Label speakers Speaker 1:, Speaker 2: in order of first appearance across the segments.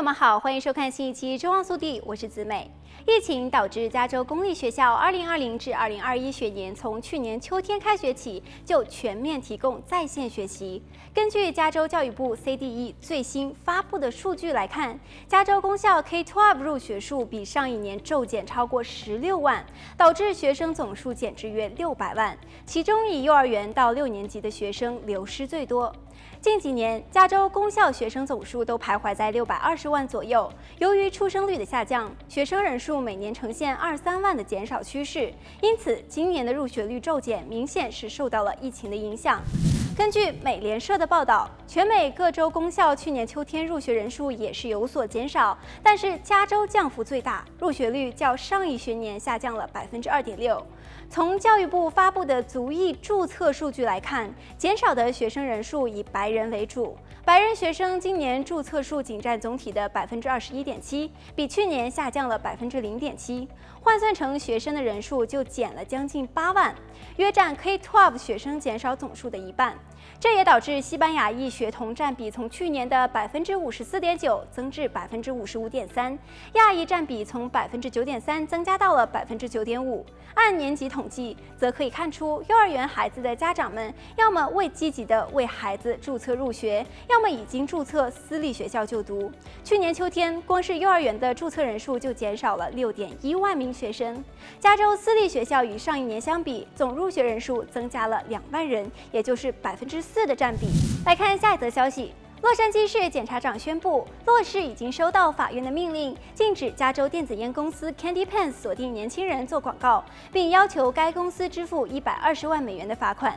Speaker 1: 友们好，欢迎收看新一期《中望速递》，我是子美。疫情导致加州公立学校2020至2021学年从去年秋天开学起就全面提供在线学习。根据加州教育部 CDE 最新发布的数据来看，加州公校 K-12 入学数比上一年骤减超过16万，导致学生总数减至约600万，其中以幼儿园到六年级的学生流失最多。近几年，加州公校学生总数都徘徊在六百二十万左右。由于出生率的下降，学生人数每年呈现二三万的减少趋势，因此今年的入学率骤减明显是受到了疫情的影响。根据美联社的报道，全美各州公校去年秋天入学人数也是有所减少，但是加州降幅最大，入学率较上一学年下降了百分之二点六。从教育部发布的族裔注册数据来看，减少的学生人数以白人为主，白人学生今年注册数仅占总体的百分之二十一点七，比去年下降了百分之零点七。换算成学生的人数就减了将近八万，约占 K-12 学生减少总数的一半。这也导致西班牙裔学童占比从去年的百分之五十四点九增至百分之五十五点三，亚裔占比从百分之九点三增加到了百分之九点五。按年级统计，则可以看出，幼儿园孩子的家长们要么未积极地为孩子注册入学，要么已经注册私立学校就读。去年秋天，光是幼儿园的注册人数就减少了六点一万名学生。加州私立学校与上一年相比，总入学人数增加了两万人，也就是百分之四的占比。来看下一则消息。洛杉矶市检察长宣布，洛市已经收到法院的命令，禁止加州电子烟公司 Candy pans 锁定年轻人做广告，并要求该公司支付一百二十万美元的罚款。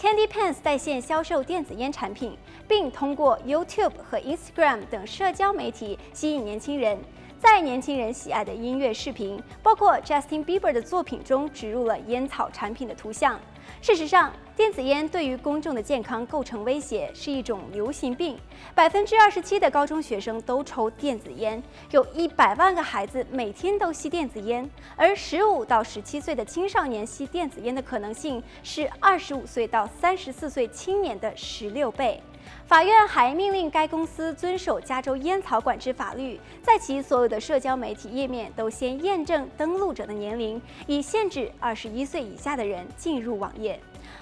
Speaker 1: Candy Pants 在线销售电子烟产品，并通过 YouTube 和 Instagram 等社交媒体吸引年轻人。在年轻人喜爱的音乐视频，包括 Justin Bieber 的作品中植入了烟草产品的图像。事实上，电子烟对于公众的健康构成威胁，是一种流行病。百分之二十七的高中学生都抽电子烟，有一百万个孩子每天都吸电子烟，而十五到十七岁的青少年吸电子烟的可能性是二十五岁到三十四岁青年的十六倍。法院还命令该公司遵守加州烟草管制法律，在其所有的社交媒体页面都先验证登录者的年龄，以限制二十一岁以下的人进入网页。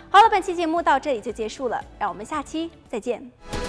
Speaker 1: 好了，本期节目到这里就结束了，让我们下期再见。